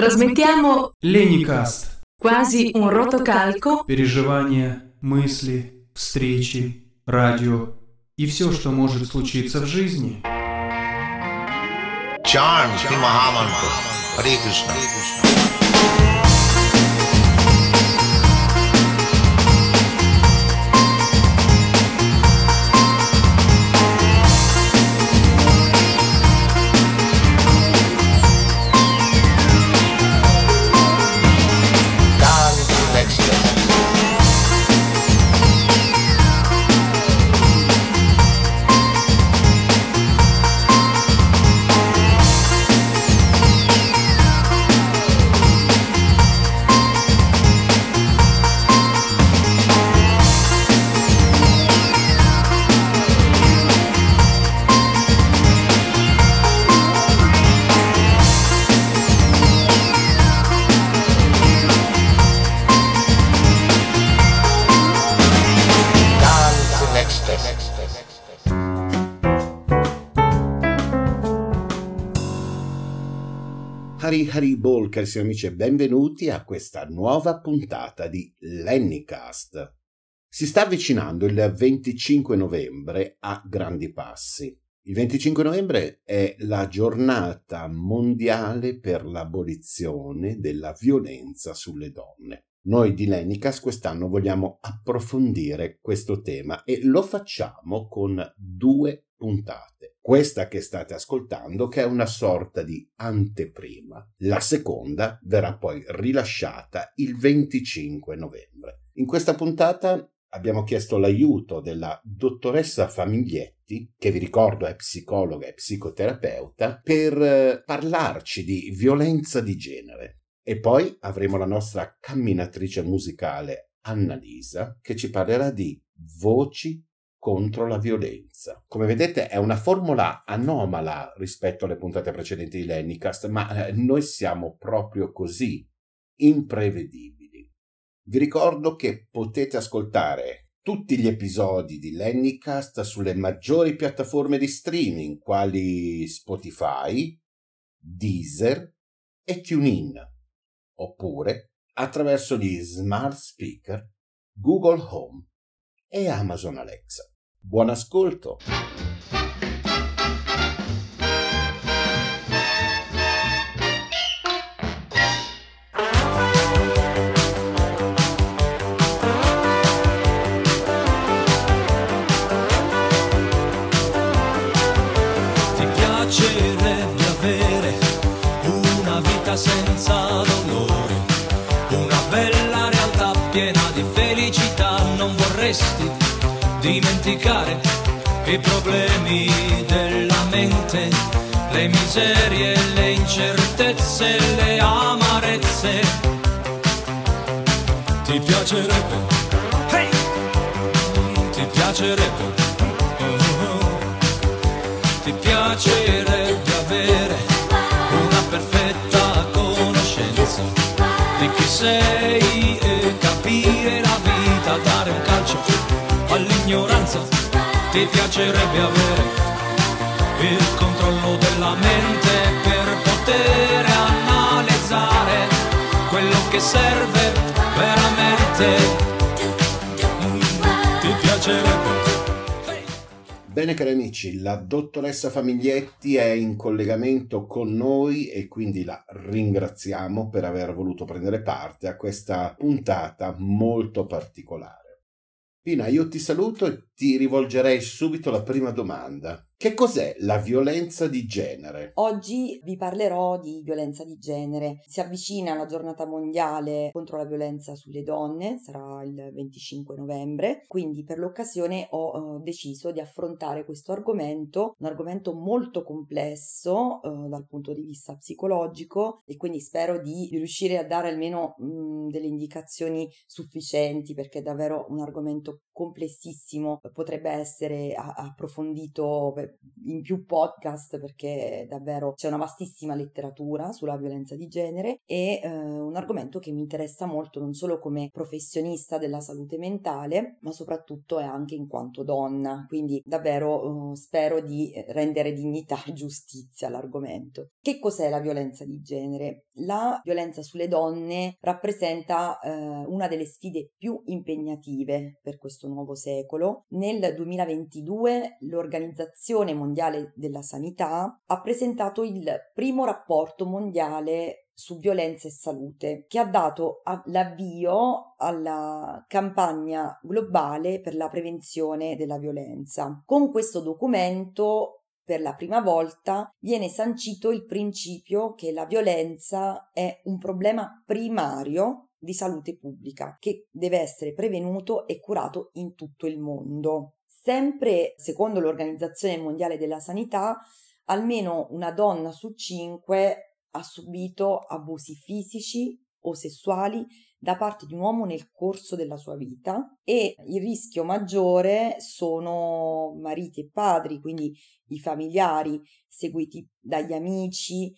Trasmettiamo Леникаст. quasi un rotocalco Переживания, мысли, встречи, радио и все, что может случиться в жизни. Charm Shri Mahamantra. Hare Krishna. Ball, carissimi amici, e benvenuti a questa nuova puntata di Lennycast. Si sta avvicinando il 25 novembre a grandi passi. Il 25 novembre è la giornata mondiale per l'abolizione della violenza sulle donne. Noi di Lennicas quest'anno vogliamo approfondire questo tema e lo facciamo con due puntate. Questa che state ascoltando, che è una sorta di anteprima. La seconda verrà poi rilasciata il 25 novembre. In questa puntata abbiamo chiesto l'aiuto della dottoressa Famiglietti, che vi ricordo è psicologa e psicoterapeuta, per eh, parlarci di violenza di genere. E poi avremo la nostra camminatrice musicale Annalisa, che ci parlerà di voci contro la violenza. Come vedete è una formula anomala rispetto alle puntate precedenti di Lennycast, ma eh, noi siamo proprio così, imprevedibili. Vi ricordo che potete ascoltare tutti gli episodi di Lennycast sulle maggiori piattaforme di streaming quali Spotify, Deezer e TuneIn, oppure attraverso gli smart speaker Google Home e Amazon Alexa. Buon ascolto! Miserie, le incertezze, le amarezze. Ti piacerebbe? Hey! Ti piacerebbe? Oh, oh. Ti piacerebbe avere una perfetta conoscenza di chi sei e capire la vita, dare un calcio all'ignoranza. Ti piacerebbe avere il controllo della mente per poter analizzare quello che serve veramente. Ti piacerebbe? Bene cari amici, la dottoressa Famiglietti è in collegamento con noi e quindi la ringraziamo per aver voluto prendere parte a questa puntata molto particolare. Pina, io ti saluto e ti rivolgerei subito la prima domanda. Che cos'è la violenza di genere? Oggi vi parlerò di violenza di genere. Si avvicina la giornata mondiale contro la violenza sulle donne, sarà il 25 novembre, quindi per l'occasione ho eh, deciso di affrontare questo argomento, un argomento molto complesso eh, dal punto di vista psicologico e quindi spero di riuscire a dare almeno mh, delle indicazioni sufficienti perché è davvero un argomento complessissimo, potrebbe essere approfondito per eh, in più podcast perché davvero c'è una vastissima letteratura sulla violenza di genere e eh, un argomento che mi interessa molto non solo come professionista della salute mentale, ma soprattutto anche in quanto donna. Quindi davvero eh, spero di rendere dignità e giustizia all'argomento. Che cos'è la violenza di genere? La violenza sulle donne rappresenta eh, una delle sfide più impegnative per questo nuovo secolo. Nel 2022 l'Organizzazione Mondiale della Sanità ha presentato il primo rapporto mondiale su violenza e salute, che ha dato l'avvio alla campagna globale per la prevenzione della violenza. Con questo documento per la prima volta viene sancito il principio che la violenza è un problema primario di salute pubblica che deve essere prevenuto e curato in tutto il mondo. Sempre secondo l'Organizzazione Mondiale della Sanità, almeno una donna su cinque ha subito abusi fisici o sessuali da parte di un uomo nel corso della sua vita e il rischio maggiore sono mariti e padri, quindi i familiari seguiti dagli amici,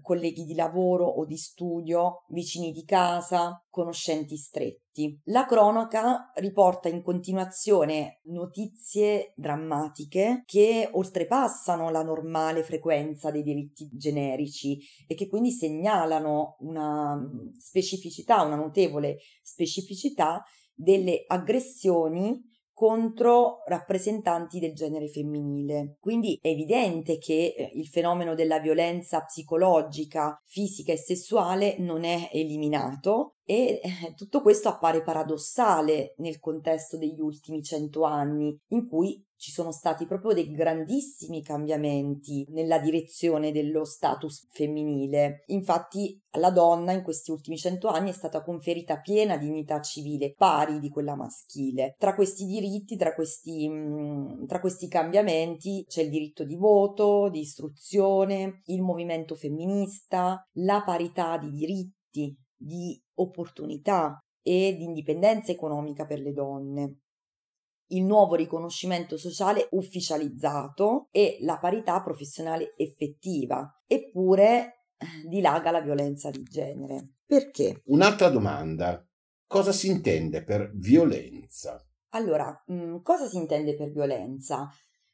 colleghi di lavoro o di studio, vicini di casa, conoscenti stretti. La cronaca riporta in continuazione notizie drammatiche che oltrepassano la normale frequenza dei delitti generici e che quindi segnalano una mm, specificità, una notevole specificità delle aggressioni contro rappresentanti del genere femminile. Quindi è evidente che eh, il fenomeno della violenza psicologica, fisica e sessuale non è eliminato e eh, tutto questo appare paradossale nel contesto degli ultimi cento anni, in cui ci sono stati proprio dei grandissimi cambiamenti nella direzione dello status femminile. Infatti alla donna in questi ultimi cento anni è stata conferita piena dignità civile, pari di quella maschile. Tra questi diritti, tra questi, mm, tra questi cambiamenti c'è il diritto di voto, di istruzione, il movimento femminista, la parità di diritti, di opportunità e di indipendenza economica per le donne il nuovo riconoscimento sociale ufficializzato e la parità professionale effettiva. Eppure eh, dilaga la violenza di genere. Perché? Un'altra domanda. Cosa si intende per violenza? Allora, mh, mm, cosa si intende per violenza?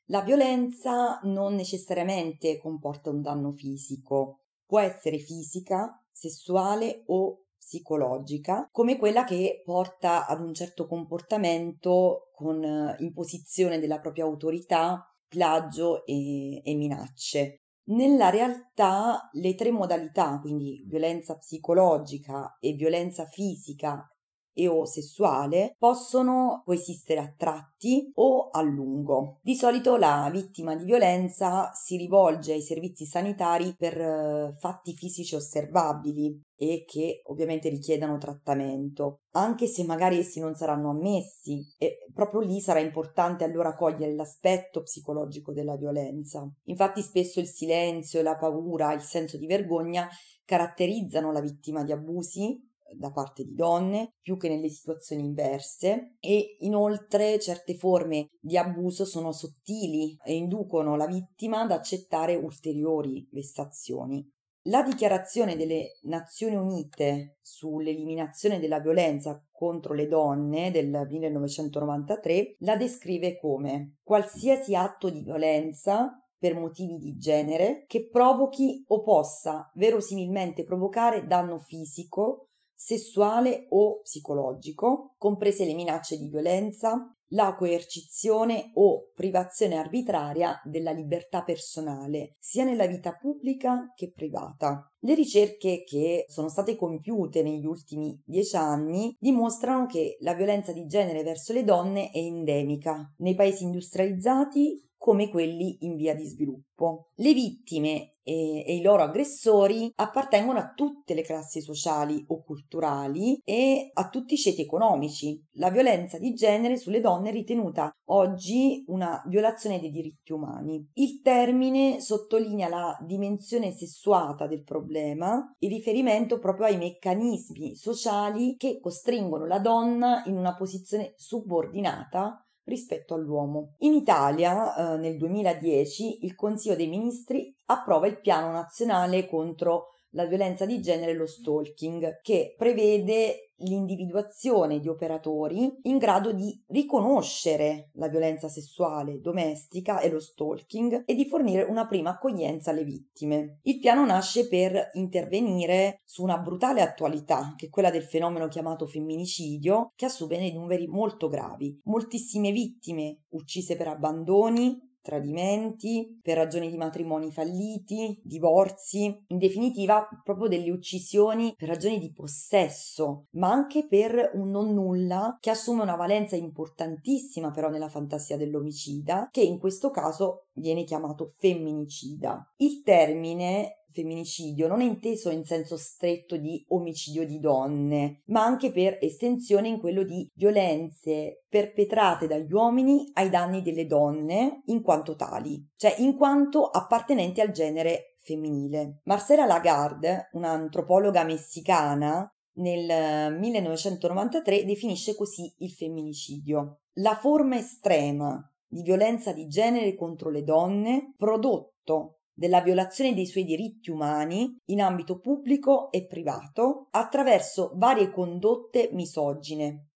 La violenza non necessariamente comporta un danno fisico, può essere fisica, sessuale o psicologica come quella che porta ad un certo comportamento con eh, imposizione della propria autorità, plagio e, e minacce. Nella realtà le tre modalità, quindi violenza psicologica e violenza fisica e o sessuale possono coesistere a tratti o a lungo. Di solito la vittima di violenza si rivolge ai servizi sanitari per uh, fatti fisici osservabili e che ovviamente richiedano trattamento, anche se magari essi non saranno ammessi e proprio lì sarà importante allora cogliere l'aspetto psicologico della violenza. Infatti spesso il silenzio, la paura, il senso di vergogna caratterizzano la vittima di abusi da parte di donne più che nelle situazioni inverse e inoltre certe forme di abuso sono sottili e inducono la vittima ad accettare ulteriori vessazioni. La dichiarazione delle Nazioni Unite sull'eliminazione della violenza contro le donne del 1993 la descrive come qualsiasi atto di violenza per motivi di genere che provochi o possa verosimilmente provocare danno fisico, sessuale o psicologico, comprese le minacce di violenza, la coercizione o privazione arbitraria della libertà personale, sia nella vita pubblica che privata. Le ricerche che sono state compiute negli ultimi dieci anni dimostrano che la violenza di genere verso le donne è endemica nei paesi industrializzati come quelli in via di sviluppo. Le vittime e, e, i loro aggressori appartengono a tutte le classi sociali o culturali e a tutti i ceti economici. La violenza di genere sulle donne è ritenuta oggi una violazione dei diritti umani. Il termine sottolinea la dimensione sessuata del problema in riferimento proprio ai meccanismi sociali che costringono la donna in una posizione subordinata rispetto all'uomo. In Italia, eh, nel 2010, il Consiglio dei Ministri approva il Piano Nazionale contro la violenza di genere e lo stalking, che prevede l'individuazione di operatori in grado di riconoscere la violenza sessuale domestica e lo stalking e di fornire una prima accoglienza alle vittime. Il piano nasce per intervenire su una brutale attualità, che è quella del fenomeno chiamato femminicidio, che assume dei numeri molto gravi. Moltissime vittime uccise per abbandoni, tradimenti, per ragioni di matrimoni falliti, divorzi, in definitiva proprio delle uccisioni per ragioni di possesso, ma anche per un non nulla che assume una valenza importantissima però nella fantasia dell'omicida, che in questo caso viene chiamato femminicida. Il termine femminicidio non è inteso in senso stretto di omicidio di donne, ma anche per estensione in quello di violenze perpetrate dagli uomini ai danni delle donne in quanto tali, cioè in quanto appartenenti al genere femminile. Marcela Lagarde, un'antropologa messicana, nel 1993 definisce così il femminicidio. La forma estrema di violenza di genere contro le donne prodotto della violazione dei suoi diritti umani in ambito pubblico e privato attraverso varie condotte misogine,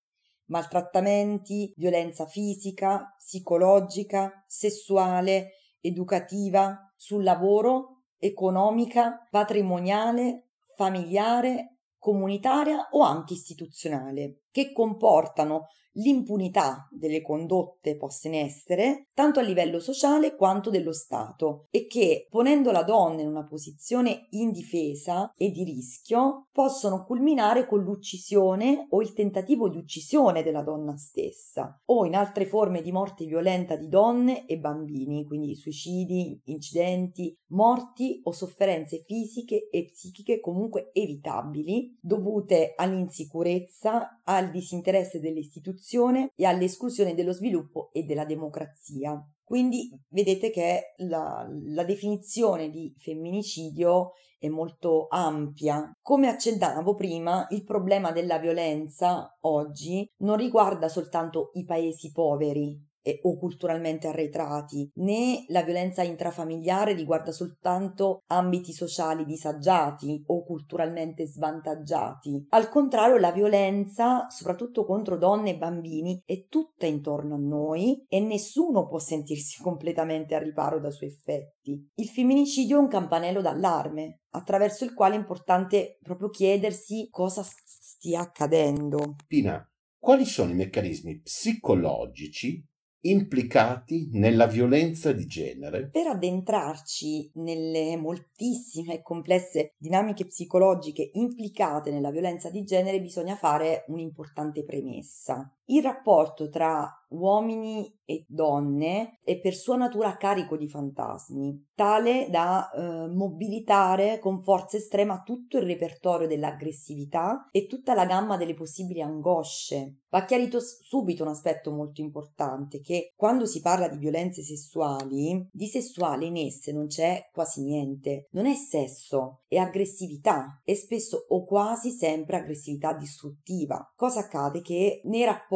maltrattamenti, violenza fisica, psicologica, sessuale, educativa, sul lavoro, economica, patrimoniale, familiare, comunitaria o anche istituzionale, che comportano l'impunità delle condotte poste in essere, tanto a livello sociale quanto dello Stato, e che, ponendo la donna in una posizione indifesa e di rischio, possono culminare con l'uccisione o il tentativo di uccisione della donna stessa, o in altre forme di morte violenta di donne e bambini, quindi suicidi, incidenti, morti o sofferenze fisiche e psichiche comunque evitabili, dovute all'insicurezza, al disinteresse delle istituzioni, corruzione e all'esclusione dello sviluppo e della democrazia. Quindi vedete che la, la, definizione di femminicidio è molto ampia. Come accennavo prima, il problema della violenza oggi non riguarda soltanto i paesi poveri, e, o culturalmente arretrati, né la violenza intrafamiliare riguarda soltanto ambiti sociali disagiati o culturalmente svantaggiati. Al contrario, la violenza, soprattutto contro donne e bambini, è tutta intorno a noi e nessuno può sentirsi completamente a riparo dai suoi effetti. Il femminicidio è un campanello d'allarme attraverso il quale è importante proprio chiedersi cosa stia accadendo. Pina, quali sono i meccanismi psicologici implicati nella violenza di genere. Per addentrarci nelle moltissime e complesse dinamiche psicologiche implicate nella violenza di genere bisogna fare un'importante premessa. Il rapporto tra uomini e donne è per sua natura carico di fantasmi, tale da eh, mobilitare con forza estrema tutto il repertorio dell'aggressività e tutta la gamma delle possibili angosce. Va chiarito subito un aspetto molto importante, che quando si parla di violenze sessuali, di sessuale in esse non c'è quasi niente. Non è sesso, è aggressività e spesso o quasi sempre aggressività distruttiva. Cosa accade? Che nei rapporti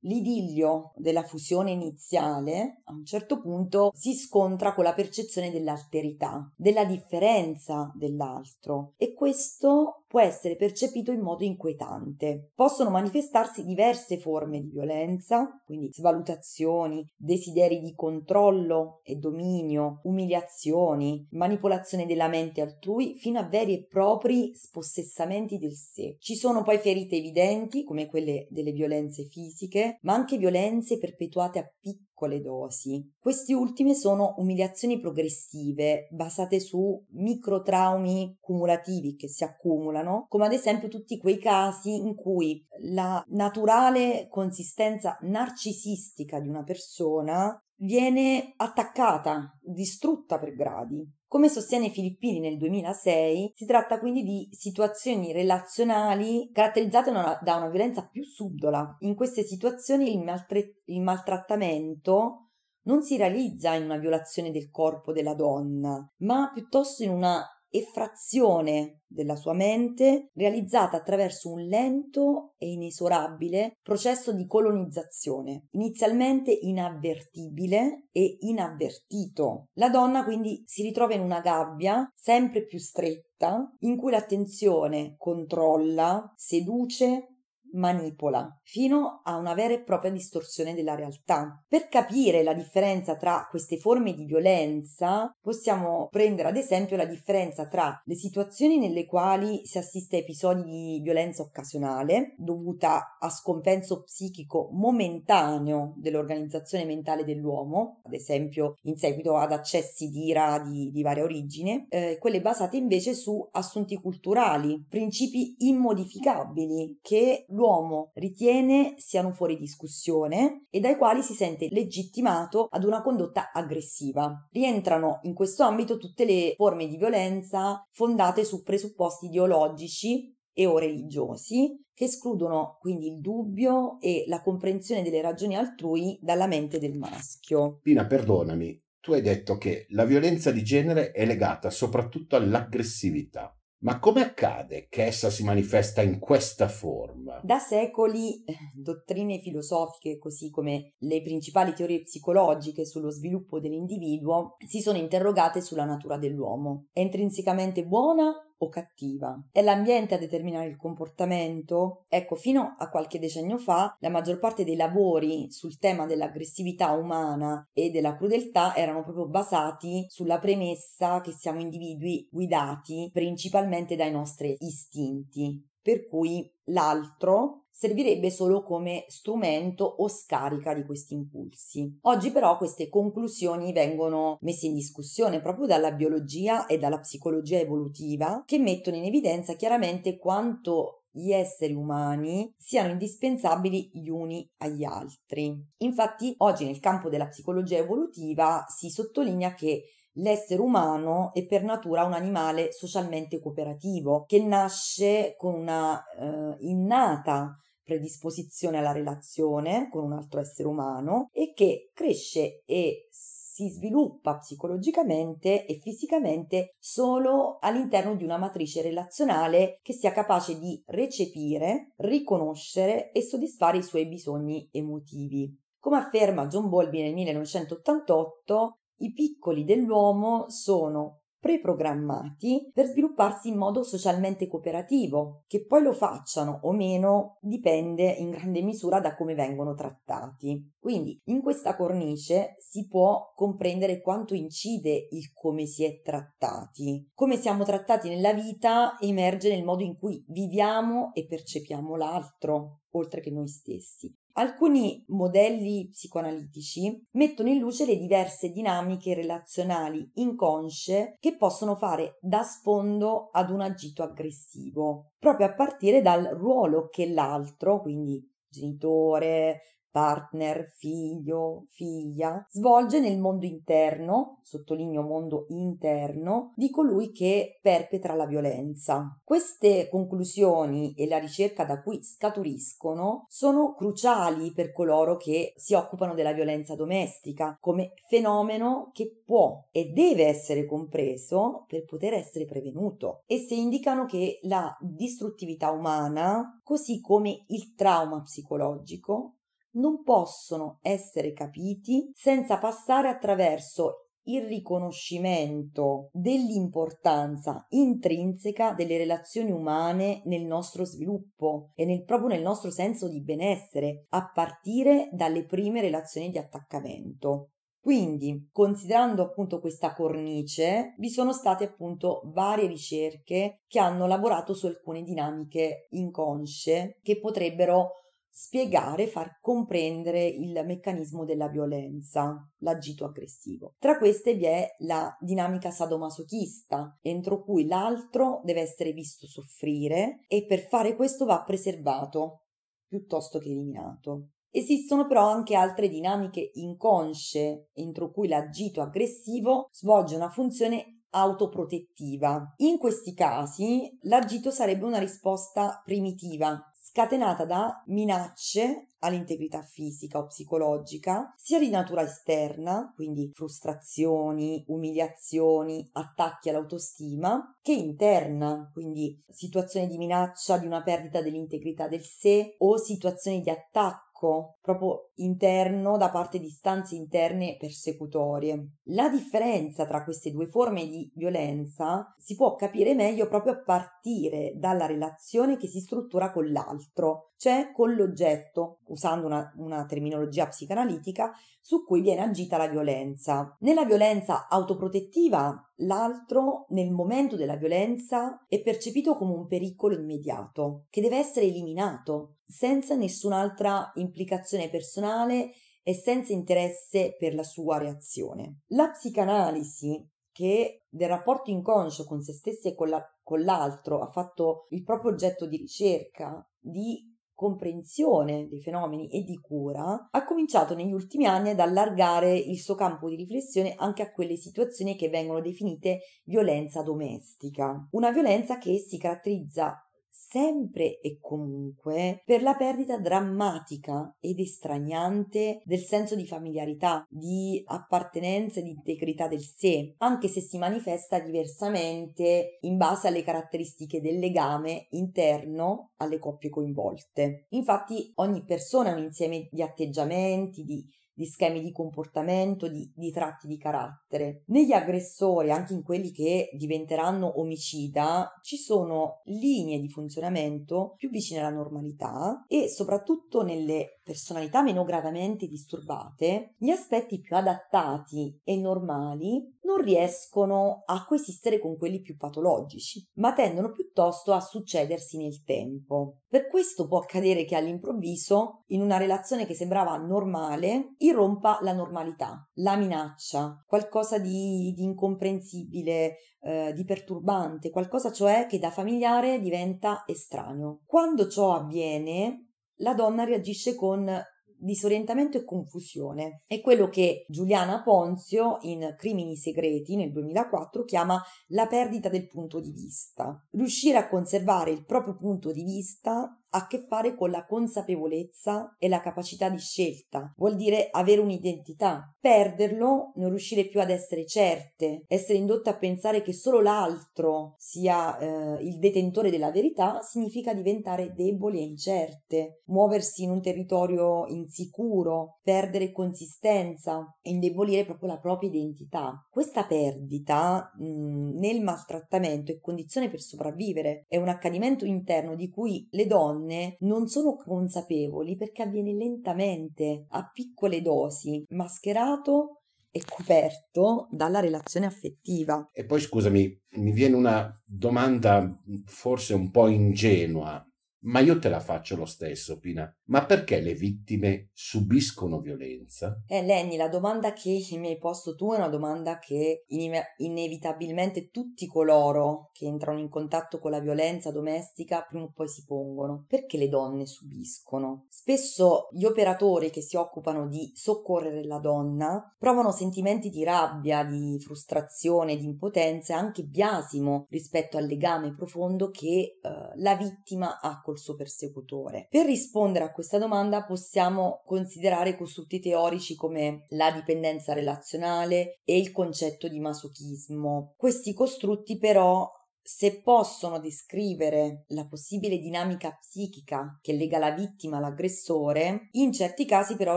l'idillio della fusione iniziale a un certo punto si scontra con la percezione dell'alterità, della differenza dell'altro. E questo può essere percepito in modo inquietante. Possono manifestarsi diverse forme di violenza, quindi svalutazioni, desideri di controllo e dominio, umiliazioni, manipolazione della mente altrui, fino a veri e propri spossessamenti del sé. Ci sono poi ferite evidenti, come quelle delle violenze fisiche, ma anche violenze perpetuate a piccole piccole dosi. Queste ultime sono umiliazioni progressive basate su microtraumi cumulativi che si accumulano, come ad esempio tutti quei casi in cui la naturale consistenza narcisistica di una persona viene attaccata, distrutta per gradi. Come sostiene Filippini nel 2006, si tratta quindi di situazioni relazionali caratterizzate da una violenza più subdola. In queste situazioni il, maltre- il maltrattamento non si realizza in una violazione del corpo della donna, ma piuttosto in una effrazione della sua mente realizzata attraverso un lento e inesorabile processo di colonizzazione, inizialmente inavvertibile e inavvertito. La donna quindi si ritrova in una gabbia sempre più stretta in cui l'attenzione controlla, seduce, manipola, fino a una vera e propria distorsione della realtà. Per capire la differenza tra queste forme di violenza, possiamo prendere ad esempio la differenza tra le situazioni nelle quali si assiste a episodi di violenza occasionale, dovuta a scompenso psichico momentaneo dell'organizzazione mentale dell'uomo, ad esempio in seguito ad accessi di ira di, di varia origine, eh, quelle basate invece su assunti culturali, principi immodificabili che l'uomo ritiene siano fuori discussione e dai quali si sente legittimato ad una condotta aggressiva. Rientrano in questo ambito tutte le forme di violenza fondate su presupposti ideologici e o religiosi che escludono quindi il dubbio e la comprensione delle ragioni altrui dalla mente del maschio. Pina, perdonami, tu hai detto che la violenza di genere è legata soprattutto all'aggressività. Ma come accade che essa si manifesta in questa forma? Da secoli eh, dottrine filosofiche, così come le principali teorie psicologiche sullo sviluppo dell'individuo, si sono interrogate sulla natura dell'uomo. È intrinsecamente buona o cattiva? È l'ambiente a determinare il comportamento? Ecco, fino a qualche decennio fa, la maggior parte dei lavori sul tema dell'aggressività umana e della crudeltà erano proprio basati sulla premessa che siamo individui guidati principalmente dai nostri istinti, per cui l'altro servirebbe solo come strumento o scarica di questi impulsi. Oggi però queste conclusioni vengono messe in discussione proprio dalla biologia e dalla psicologia evolutiva che mettono in evidenza chiaramente quanto gli esseri umani siano indispensabili gli uni agli altri. Infatti, oggi nel campo della psicologia evolutiva si sottolinea che L'essere umano è per natura un animale socialmente cooperativo che nasce con una eh, innata predisposizione alla relazione con un altro essere umano e che cresce e si sviluppa psicologicamente e fisicamente solo all'interno di una matrice relazionale che sia capace di recepire, riconoscere e soddisfare i suoi bisogni emotivi. Come afferma John Bowlby nel 1988, i piccoli dell'uomo sono preprogrammati per svilupparsi in modo socialmente cooperativo. Che poi lo facciano o meno dipende in grande misura da come vengono trattati. Quindi in questa cornice si può comprendere quanto incide il come si è trattati. Come siamo trattati nella vita emerge nel modo in cui viviamo e percepiamo l'altro, oltre che noi stessi. Alcuni modelli psicoanalitici mettono in luce le diverse dinamiche relazionali inconsce che possono fare da sfondo ad un agito aggressivo, proprio a partire dal ruolo che l'altro, quindi genitore, partner, figlio, figlia, svolge nel mondo interno, sottolineo mondo interno, di colui che perpetra la violenza. Queste conclusioni e la ricerca da cui scaturiscono sono cruciali per coloro che si occupano della violenza domestica come fenomeno che può e deve essere compreso per poter essere prevenuto. Esse indicano che la distruttività umana, così come il trauma psicologico, non possono essere capiti senza passare attraverso il riconoscimento dell'importanza intrinseca delle relazioni umane nel nostro sviluppo e nel, proprio nel nostro senso di benessere, a partire dalle prime relazioni di attaccamento. Quindi, considerando appunto questa cornice, vi sono state appunto varie ricerche che hanno lavorato su alcune dinamiche inconsce che potrebbero spiegare, far comprendere il meccanismo della violenza, l'agito aggressivo. Tra queste vi è la dinamica sadomasochista, entro cui l'altro deve essere visto soffrire e per fare questo va preservato piuttosto che eliminato. Esistono però anche altre dinamiche inconsce, entro cui l'agito aggressivo svolge una funzione autoprotettiva. In questi casi l'agito sarebbe una risposta primitiva scatenata da minacce all'integrità fisica o psicologica, sia di natura esterna, quindi frustrazioni, umiliazioni, attacchi all'autostima, che interna, quindi situazioni di minaccia di una perdita dell'integrità del sé o situazioni di attacco proprio interno da parte di istanze interne persecutorie. La differenza tra queste due forme di violenza si può capire meglio proprio a partire dalla relazione che si struttura con l'altro, cioè con l'oggetto, usando una, una terminologia psicanalitica, su cui viene agita la violenza. Nella violenza autoprotettiva l'altro nel momento della violenza è percepito come un pericolo immediato che deve essere eliminato senza nessun'altra implicazione personale e senza interesse per la sua reazione. La psicanalisi che del rapporto inconscio con se stessi e con, la, con l'altro ha fatto il proprio oggetto di ricerca, di comprensione dei fenomeni e di cura, ha cominciato negli ultimi anni ad allargare il suo campo di riflessione anche a quelle situazioni che vengono definite violenza domestica. Una violenza che si caratterizza sempre e comunque per la perdita drammatica ed estraniante del senso di familiarità, di appartenenza e di integrità del sé, anche se si manifesta diversamente in base alle caratteristiche del legame interno alle coppie coinvolte. Infatti ogni persona è un insieme di atteggiamenti, di di schemi di comportamento, di, di, tratti di carattere. Negli aggressori, anche in quelli che diventeranno omicida, ci sono linee di funzionamento più vicine alla normalità e soprattutto nelle personalità meno gravemente disturbate, gli aspetti più adattati e normali non riescono a coesistere con quelli più patologici, ma tendono piuttosto a succedersi nel tempo. Per questo può accadere che all'improvviso, in una relazione che sembrava normale, irrompa la normalità, la minaccia, qualcosa di, di incomprensibile, eh, di perturbante, qualcosa cioè che da familiare diventa estraneo. Quando ciò avviene, la donna reagisce con disorientamento e confusione. È quello che Giuliana Ponzio in Crimini segreti nel 2004 chiama la perdita del punto di vista. Riuscire a conservare il proprio punto di vista a che fare con la consapevolezza e la capacità di scelta, vuol dire avere un'identità. Perderlo, non riuscire più ad essere certe, essere indotte a pensare che solo l'altro sia eh, il detentore della verità, significa diventare deboli e incerte, muoversi in un territorio insicuro, perdere consistenza e indebolire proprio la propria identità. Questa perdita mh, nel maltrattamento è condizione per sopravvivere, è un accadimento interno di cui le donne donne non sono consapevoli perché avviene lentamente, a piccole dosi, mascherato e coperto dalla relazione affettiva. E poi scusami, mi viene una domanda forse un po' ingenua, ma io te la faccio lo stesso, Pina. Ma perché le vittime subiscono violenza? Eh, Lenny, la domanda che mi hai posto tu è una domanda che inevitabilmente tutti coloro che entrano in contatto con la violenza domestica prima o poi si pongono. Perché le donne subiscono? Spesso gli operatori che si occupano di soccorrere la donna provano sentimenti di rabbia, di frustrazione, di impotenza e anche biasimo rispetto al legame profondo che eh, la vittima ha col suo persecutore. Per rispondere a questa domanda possiamo considerare costrutti teorici come la dipendenza relazionale e il concetto di masochismo. Questi costrutti però se possono descrivere la possibile dinamica psichica che lega la vittima all'aggressore, in certi casi però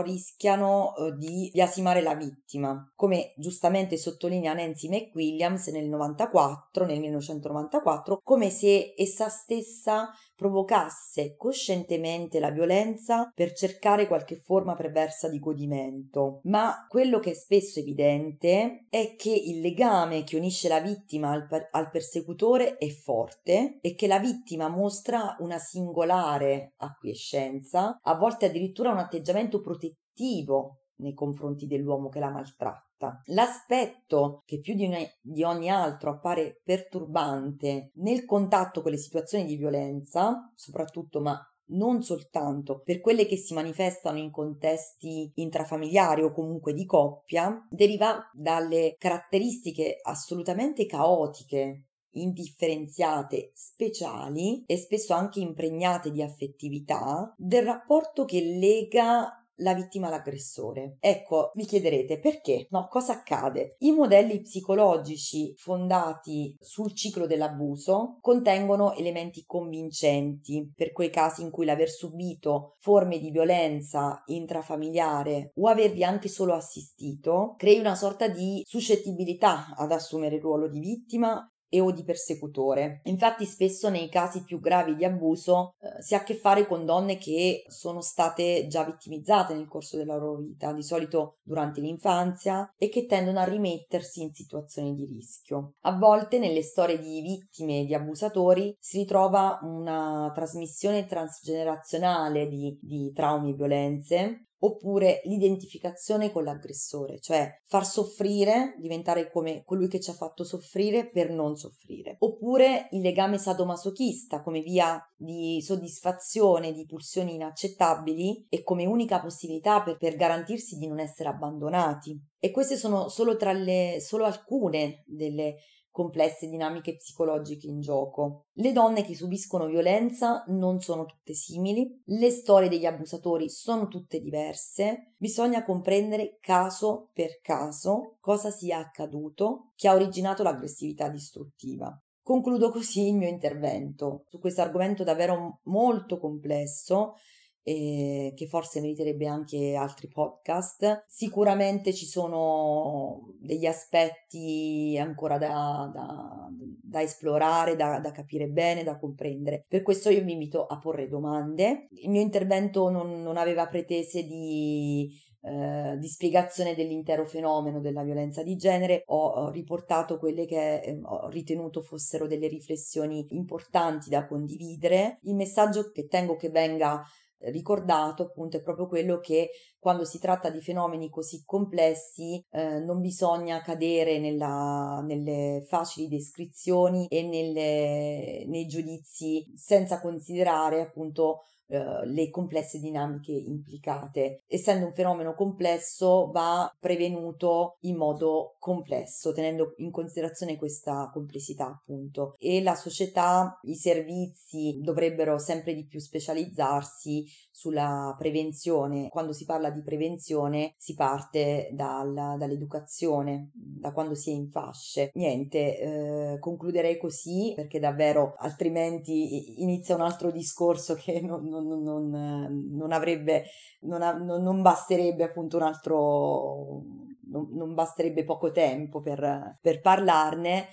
rischiano eh, di biasimare la vittima, come giustamente sottolinea Nancy McWilliams nel 94, nel 1994, come se essa stessa provocasse coscientemente la violenza per cercare qualche forma perversa di godimento. Ma quello che è spesso evidente è che il legame che unisce la vittima al, per- al persecutore è forte e che la vittima mostra una singolare acquiescenza, a volte addirittura un atteggiamento protettivo nei confronti dell'uomo che la maltratta. L'aspetto che più di, una, di, ogni altro appare perturbante nel contatto con le situazioni di violenza, soprattutto ma non soltanto per quelle che si manifestano in contesti intrafamiliari o comunque di coppia, deriva dalle caratteristiche assolutamente caotiche indifferenziate, speciali e spesso anche impregnate di affettività del rapporto che lega la vittima all'aggressore. Ecco, vi chiederete perché? No, cosa accade? I modelli psicologici fondati sul ciclo dell'abuso contengono elementi convincenti per quei casi in cui l'aver subito forme di violenza intrafamiliare o avervi anche solo assistito crei una sorta di suscettibilità ad assumere il ruolo di vittima e o di persecutore. Infatti spesso nei casi più gravi di abuso eh, si ha a che fare con donne che sono state già vittimizzate nel corso della loro vita, di solito durante l'infanzia, e che tendono a rimettersi in situazioni di rischio. A volte nelle storie di vittime e di abusatori si ritrova una trasmissione transgenerazionale di, di traumi e violenze oppure l'identificazione con l'aggressore, cioè far soffrire, diventare come colui che ci ha fatto soffrire per non soffrire, oppure il legame sadomasochista come via di soddisfazione di pulsioni inaccettabili e come unica possibilità per, per garantirsi di non essere abbandonati. E queste sono solo, le, solo alcune delle complesse dinamiche psicologiche in gioco. Le donne che subiscono violenza non sono tutte simili, le storie degli abusatori sono tutte diverse, bisogna comprendere caso per caso cosa sia accaduto che ha originato l'aggressività distruttiva. Concludo così il mio intervento su questo argomento davvero molto complesso e che forse meriterebbe anche altri podcast. Sicuramente ci sono degli aspetti ancora da, da, da esplorare, da, da, capire bene, da comprendere. Per questo io vi invito a porre domande. Il mio intervento non, non aveva pretese di eh, di spiegazione dell'intero fenomeno della violenza di genere, ho, ho riportato quelle che eh, ho ritenuto fossero delle riflessioni importanti da condividere. Il messaggio che tengo che venga ricordato appunto è proprio quello che quando si tratta di fenomeni così complessi eh, non bisogna cadere nella, nelle facili descrizioni e nelle, nei giudizi senza considerare appunto eh, le complesse dinamiche implicate. Essendo un fenomeno complesso va prevenuto in modo complesso, tenendo in considerazione questa complessità appunto. E la società, i servizi dovrebbero sempre di più specializzarsi sulla prevenzione. Quando si parla di prevenzione si parte dal, dall'educazione, da quando si è in fasce. Niente, eh, concluderei così perché davvero altrimenti inizia un altro discorso che non, non non, non, non avrebbe, non, ha, non, basterebbe appunto un altro, non, basterebbe poco tempo per, per parlarne.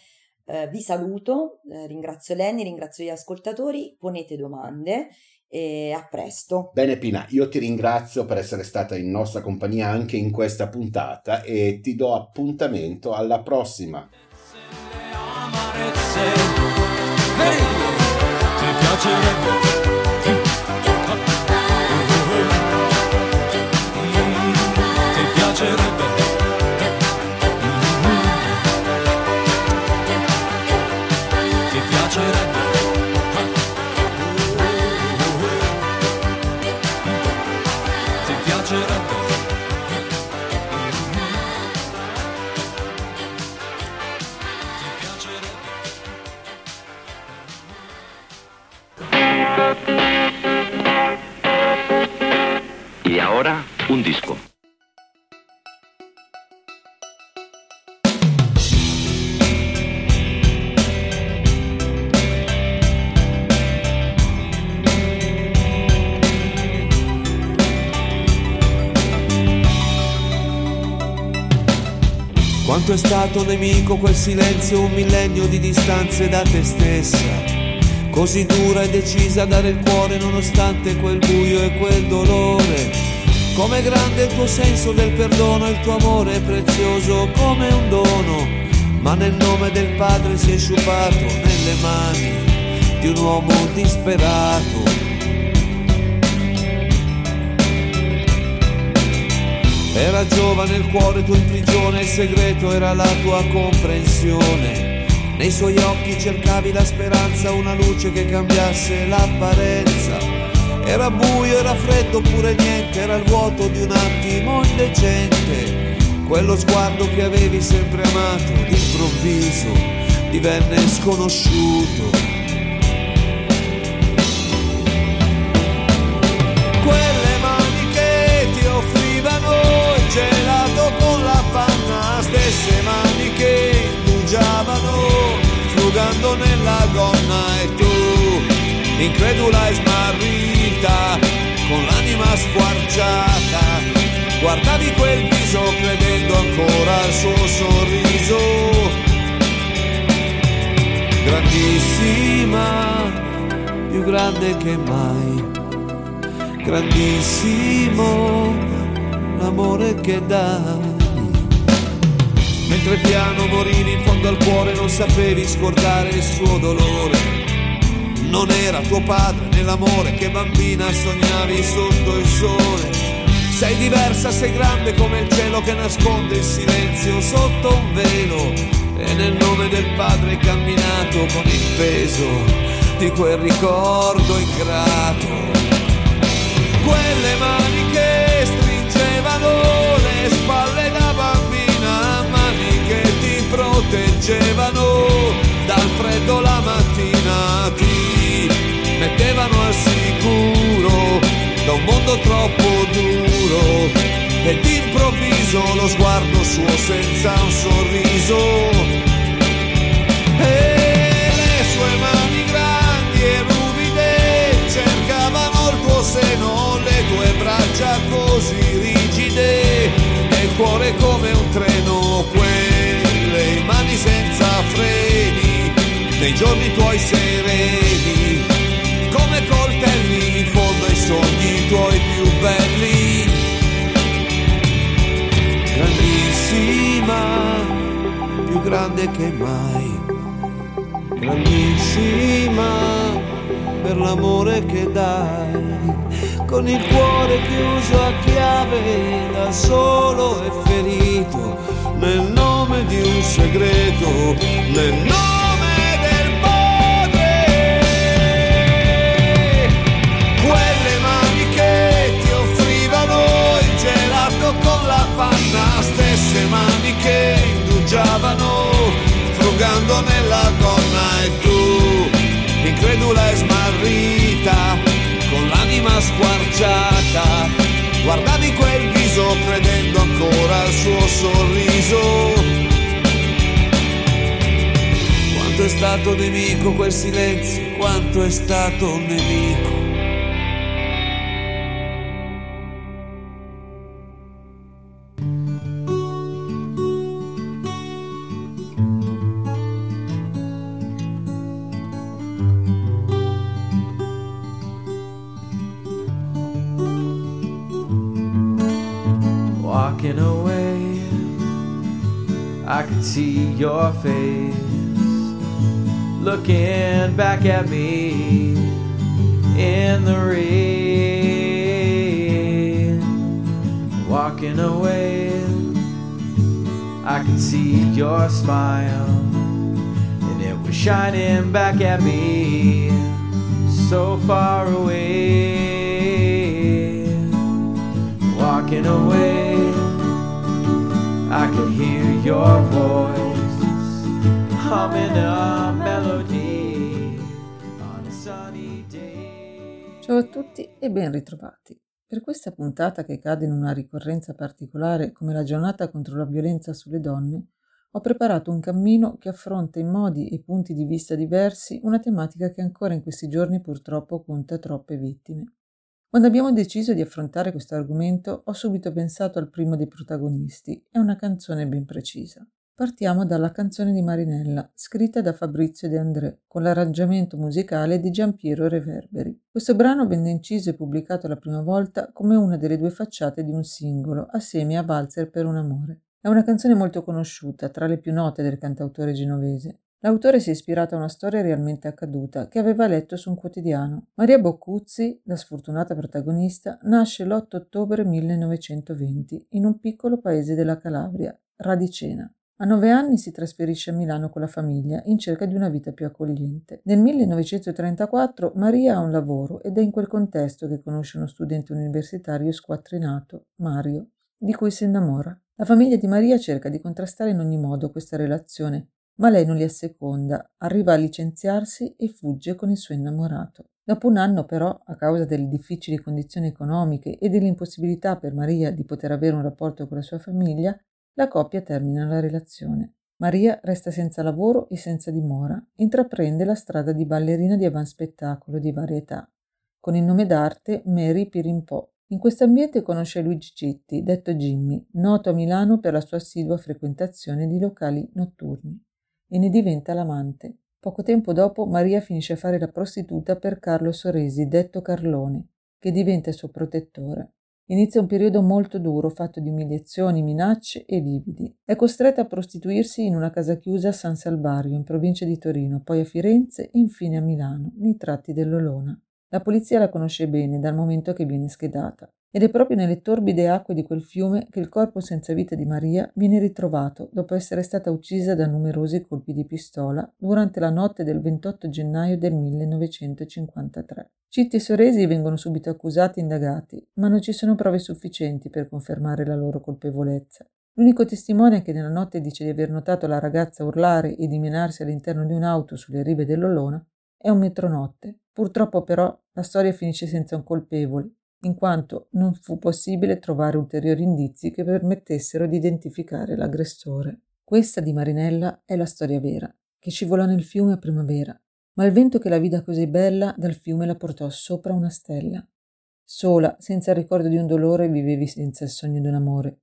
Eh, vi saluto, eh, ringrazio Lenny, ringrazio gli ascoltatori, ponete domande e a presto. Bene Pina, io ti ringrazio per essere stata in nostra compagnia anche in questa puntata e ti do appuntamento alla prossima. Hey, stato nemico quel silenzio, un millennio di distanze da te stessa. Così dura e decisa a dare il cuore nonostante quel buio e quel dolore. Come grande il tuo senso del perdono, il tuo amore è prezioso come un dono, ma nel nome del Padre si è sciupato nelle mani di un uomo disperato. Era giovane il cuore tuo in prigione, il segreto era la tua comprensione. Nei suoi occhi cercavi la speranza, una luce che cambiasse l'apparenza era buio, era freddo oppure niente, era il vuoto di un attimo indecente. Quello sguardo che avevi sempre amato, d'improvviso, divenne sconosciuto. Gelato con la panna, stesse mani che indugiavano frugando nella gonna e tu, incredula e smarrita, con l'anima squarciata, guardavi quel viso credendo ancora al suo sorriso. Grandissima, più grande che mai, grandissimo l'amore che dai. Mentre piano morivi in fondo al cuore non sapevi scordare il suo dolore. Non era tuo padre nell'amore che bambina sognavi sotto il sole. Sei diversa, sei grande come il cielo che nasconde il silenzio sotto un velo. E nel nome del padre hai camminato con il peso di quel ricordo ingrato. Quelle mani che sguardo suo senza un sorriso. E le sue mani grandi e ruvide cercavano il tuo seno, le tue braccia così rigide e il cuore come un treno, quelle mani senza freni, nei giorni tuoi sereni, come coltelli in fondo ai sogni tuoi più belli grandissima, più grande che mai, grandissima per l'amore che dai, con il cuore chiuso a chiave da solo e ferito, nel nome di un segreto, nel nome stesse mani che indugiavano, frugando nella gonna e tu, incredula e smarrita, con l'anima squarciata, guardavi quel viso credendo ancora al suo sorriso. Quanto è stato nemico quel silenzio, quanto è stato nemico. Your face looking back at me in the rain. Walking away, I can see your smile, and it was shining back at me so far away. Walking away, I can hear your voice Ciao a tutti e ben ritrovati. Per questa puntata che cade in una ricorrenza particolare come la giornata contro la violenza sulle donne, ho preparato un cammino che affronta in modi e punti di vista diversi una tematica che ancora in questi giorni purtroppo conta troppe vittime. Quando abbiamo deciso di affrontare questo argomento ho subito pensato al primo dei protagonisti e a una canzone ben precisa. Partiamo dalla canzone di Marinella, scritta da Fabrizio De André, con l'arrangiamento musicale di Giampiero Reverberi. Questo brano venne inciso e pubblicato la prima volta come una delle due facciate di un singolo, assieme a Valzer per un amore. È una canzone molto conosciuta, tra le più note del cantautore genovese. L'autore si è ispirato a una storia realmente accaduta che aveva letto su un quotidiano. Maria Boccuzzi, la sfortunata protagonista, nasce l'8 ottobre 1920 in un piccolo paese della Calabria, Radicena. A nove anni si trasferisce a Milano con la famiglia in cerca di una vita più accogliente. Nel 1934 Maria ha un lavoro ed è in quel contesto che conosce uno studente universitario squattrinato, Mario, di cui si innamora. La famiglia di Maria cerca di contrastare in ogni modo questa relazione, ma lei non li asseconda, arriva a licenziarsi e fugge con il suo innamorato. Dopo un anno però, a causa delle difficili condizioni economiche e dell'impossibilità per Maria di poter avere un rapporto con la sua famiglia, la coppia termina la relazione. Maria resta senza lavoro e senza dimora, intraprende la strada di ballerina di avanspettacolo di varietà, con il nome d'arte Mary Pirimpò. In questo ambiente conosce Luigi Citti, detto Jimmy, noto a Milano per la sua assidua frequentazione di locali notturni, e ne diventa l'amante. Poco tempo dopo Maria finisce a fare la prostituta per Carlo Soresi, detto Carlone, che diventa il suo protettore. Inizia un periodo molto duro, fatto di umiliazioni, minacce e lividi. È costretta a prostituirsi in una casa chiusa a San Salvario, in provincia di Torino, poi a Firenze e infine a Milano, nei tratti dell'Olona. La polizia la conosce bene dal momento che viene schedata. Ed è proprio nelle torbide acque di quel fiume che il corpo senza vita di Maria viene ritrovato dopo essere stata uccisa da numerosi colpi di pistola durante la notte del 28 gennaio del 1953. Citti e Soresi vengono subito accusati e indagati, ma non ci sono prove sufficienti per confermare la loro colpevolezza. L'unico testimone che nella notte dice di aver notato la ragazza urlare e dimenarsi all'interno di un'auto sulle rive dell'Olona è un metronotte. Purtroppo però la storia finisce senza un colpevole, in quanto non fu possibile trovare ulteriori indizi che permettessero di identificare l'aggressore. Questa di Marinella è la storia vera, che scivolò nel fiume a primavera, ma il vento che la vide così bella dal fiume la portò sopra una stella. Sola, senza il ricordo di un dolore, vivevi senza il sogno di un amore.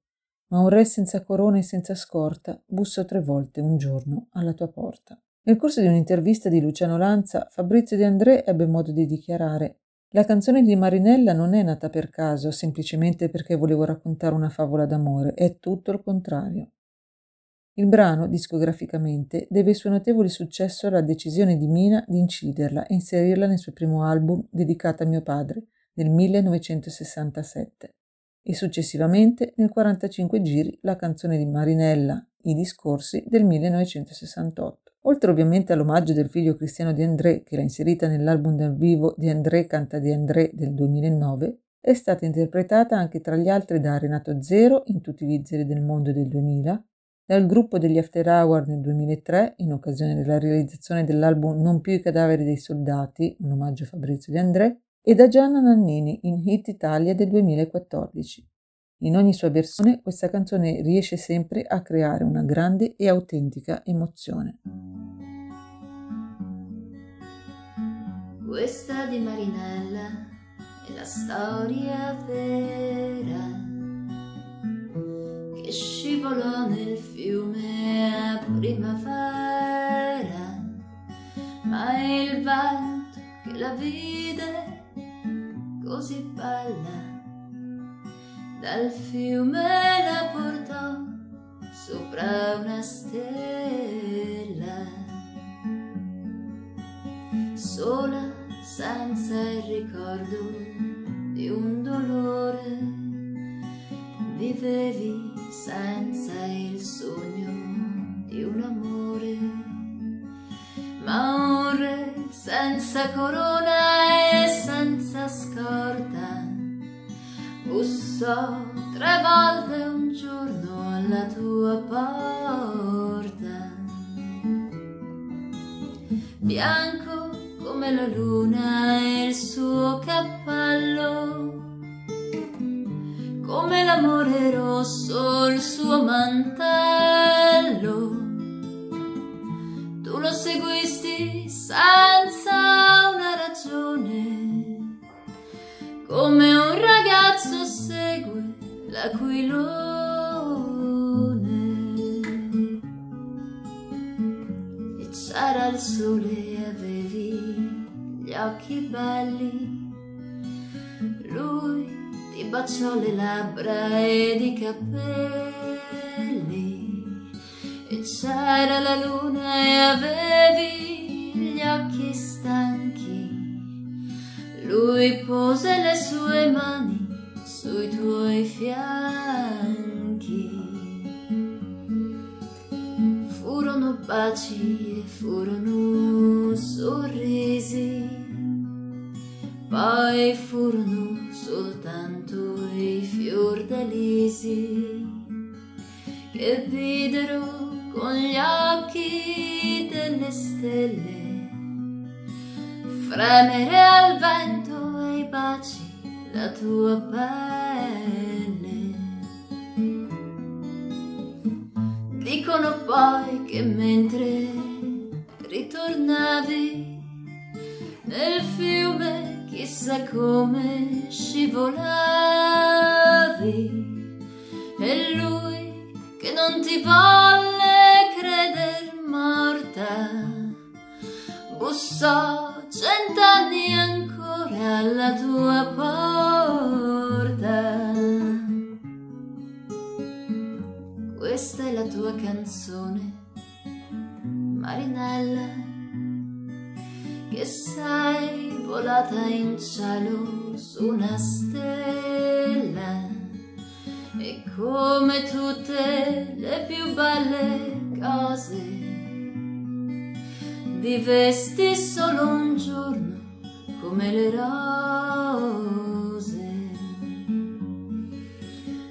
Ma un re senza corona e senza scorta bussò tre volte un giorno alla tua porta. Nel corso di un'intervista di Luciano Lanza, Fabrizio De André ebbe modo di dichiarare la canzone di Marinella non è nata per caso, semplicemente perché volevo raccontare una favola d'amore, è tutto il contrario. Il brano, discograficamente, deve il suo notevole successo alla decisione di Mina di inciderla e inserirla nel suo primo album dedicato a mio padre, nel 1967, e successivamente nel 45 giri la canzone di Marinella, I discorsi, del 1968. Oltre ovviamente all'omaggio del figlio cristiano di André, che l'ha inserita nell'album dal vivo di André Canta di André del 2009, è stata interpretata anche tra gli altri da Renato Zero in Tutti gli zeri del mondo del 2000, dal gruppo degli After Hour nel 2003 in occasione della realizzazione dell'album Non più i cadaveri dei soldati, un omaggio a Fabrizio De André, e da Gianna Nannini in Hit Italia del 2014. In ogni sua versione questa canzone riesce sempre a creare una grande e autentica emozione. Questa di Marinella è la storia vera che scivolò nel fiume a primavera, ma il vento che la vide così bella dal fiume la portò sopra una stella, sola senza il ricordo di un dolore vivevi senza il sogno di un amore, ma un re senza corona e senza scorta bussò tre volte un giorno alla tua porta. Bianco come la luna e il suo cappello come l'amore rosso il suo mantello. Tu lo seguisti senza una ragione, come l'aquilone. E c'era il sole e avevi gli occhi belli, lui ti baciò le labbra ed i capelli. E c'era la luna e avevi gli occhi stanchi. Lui pose le sue mani sui tuoi fianchi. Furono baci e furono sorrisi poi furono soltanto i fiordalisi che videro con gli occhi delle stelle, fremere al vento e i baci la tua pelle. Dicono poi che mentre ritornavi nel fiume chissà come scivolavi e lui che non ti volle creder morta bussò cent'anni ancora alla tua porta. Questa è la tua canzone Marinella che sei volata in cielo su una stella. E come tutte le più belle cose vivesti solo un giorno come le rose.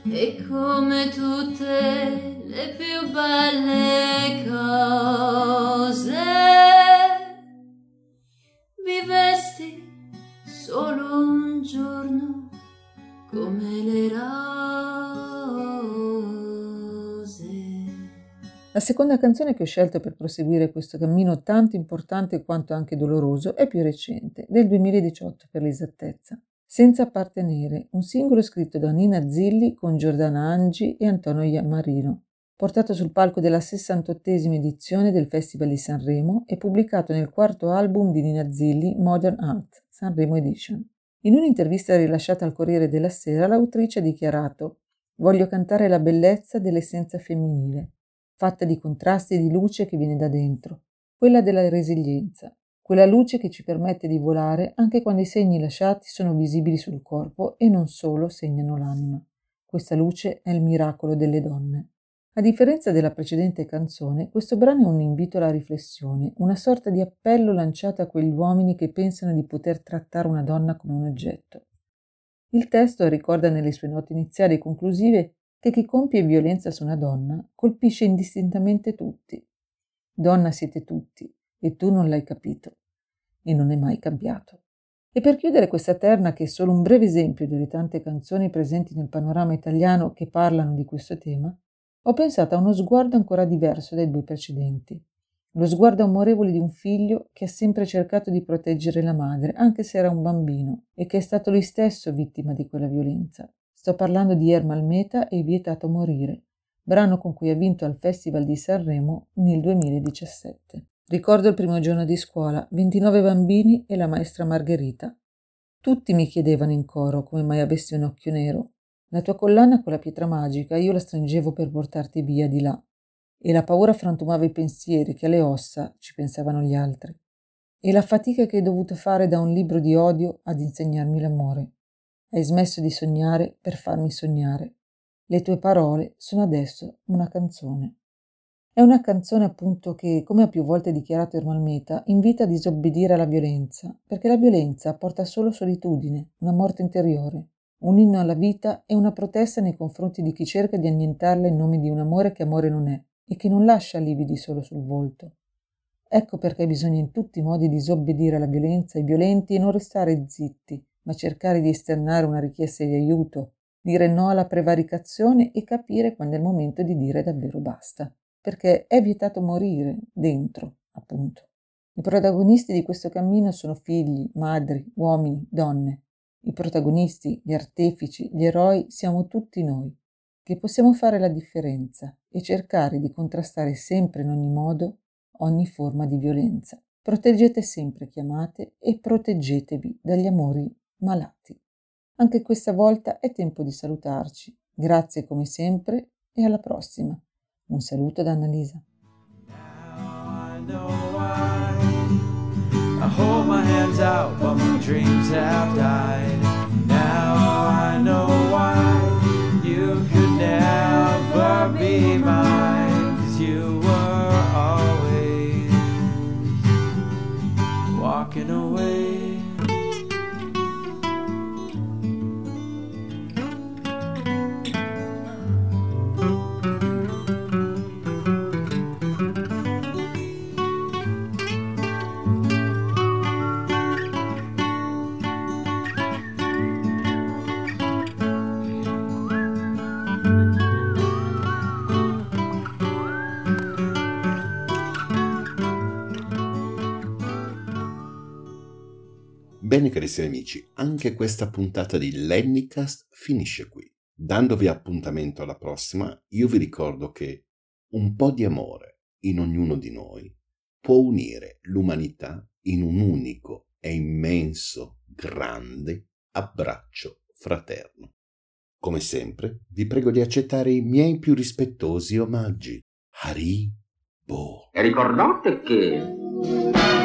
E come tutte le più belle cose. Vivesti solo un giorno come La seconda canzone che ho scelto per proseguire questo cammino tanto importante quanto anche doloroso è più recente, del 2018 per l'esattezza. Senza appartenere, un singolo scritto da Nina Zilli con Giordana Angi e Antonio Iammarino, portato sul palco della 68esima edizione del Festival di Sanremo e pubblicato nel quarto album di Nina Zilli, Modern Art, Sanremo Edition. In un'intervista rilasciata al Corriere della Sera, l'autrice ha dichiarato Voglio cantare la bellezza dell'essenza femminile, fatta di contrasti e di luce che viene da dentro, quella della resilienza, quella luce che ci permette di volare anche quando i segni lasciati sono visibili sul corpo e non solo segnano l'anima. Questa luce è il miracolo delle donne. A differenza della precedente canzone, questo brano è un invito alla riflessione, una sorta di appello lanciato a quegli uomini che pensano di poter trattare una donna come un oggetto. Il testo ricorda nelle sue note iniziali e conclusive che chi compie violenza su una donna colpisce indistintamente tutti. Donna siete tutti e tu non l'hai capito e non è mai cambiato. E per chiudere questa terna, che è solo un breve esempio delle tante canzoni presenti nel panorama italiano che parlano di questo tema, ho pensato a uno sguardo ancora diverso dai due precedenti. Lo sguardo amorevole di un figlio che ha sempre cercato di proteggere la madre, anche se era un bambino, e che è stato lui stesso vittima di quella violenza. Sto parlando di Ermal Meta e Vietato morire, brano con cui ha vinto al Festival di Sanremo nel 2017. Ricordo il primo giorno di scuola, 29 bambini e la maestra Margherita. Tutti mi chiedevano in coro come mai avessi un occhio nero, la tua collana con la pietra magica io la stringevo per portarti via di là, e la paura frantumava i pensieri che alle ossa ci pensavano gli altri, e la fatica che hai dovuto fare da un libro di odio ad insegnarmi l'amore. Hai smesso di sognare per farmi sognare. Le tue parole sono adesso una canzone. È una canzone appunto che, come ha più volte dichiarato Ermal Meta, invita a disobbedire alla violenza, perché la violenza porta solo solitudine, una morte interiore un inno alla vita e una protesta nei confronti di chi cerca di annientarla in nome di un amore che amore non è e che non lascia lividi solo sul volto. Ecco perché bisogna in tutti i modi disobbedire alla violenza, ai violenti e non restare zitti, ma cercare di esternare una richiesta di aiuto, dire no alla prevaricazione e capire quando è il momento di dire davvero basta, perché è vietato morire dentro, appunto. I protagonisti di questo cammino sono figli, madri, uomini, donne, i protagonisti, gli artefici, gli eroi siamo tutti noi, che possiamo fare la differenza e cercare di contrastare sempre in ogni modo ogni forma di violenza. Proteggete sempre chi amate e proteggetevi dagli amori malati. Anche questa volta è tempo di salutarci. Grazie come sempre e alla prossima. Un saluto da Annalisa. Now I know why you could never be mine, Ebbene, carissimi amici, anche questa puntata di Lennycast finisce qui. Dandovi appuntamento alla prossima, io vi ricordo che un po' di amore in ognuno di noi può unire l'umanità in un unico e immenso, grande abbraccio fraterno. Come sempre, vi prego di accettare i miei più rispettosi omaggi. Hari Bo. E ricordate che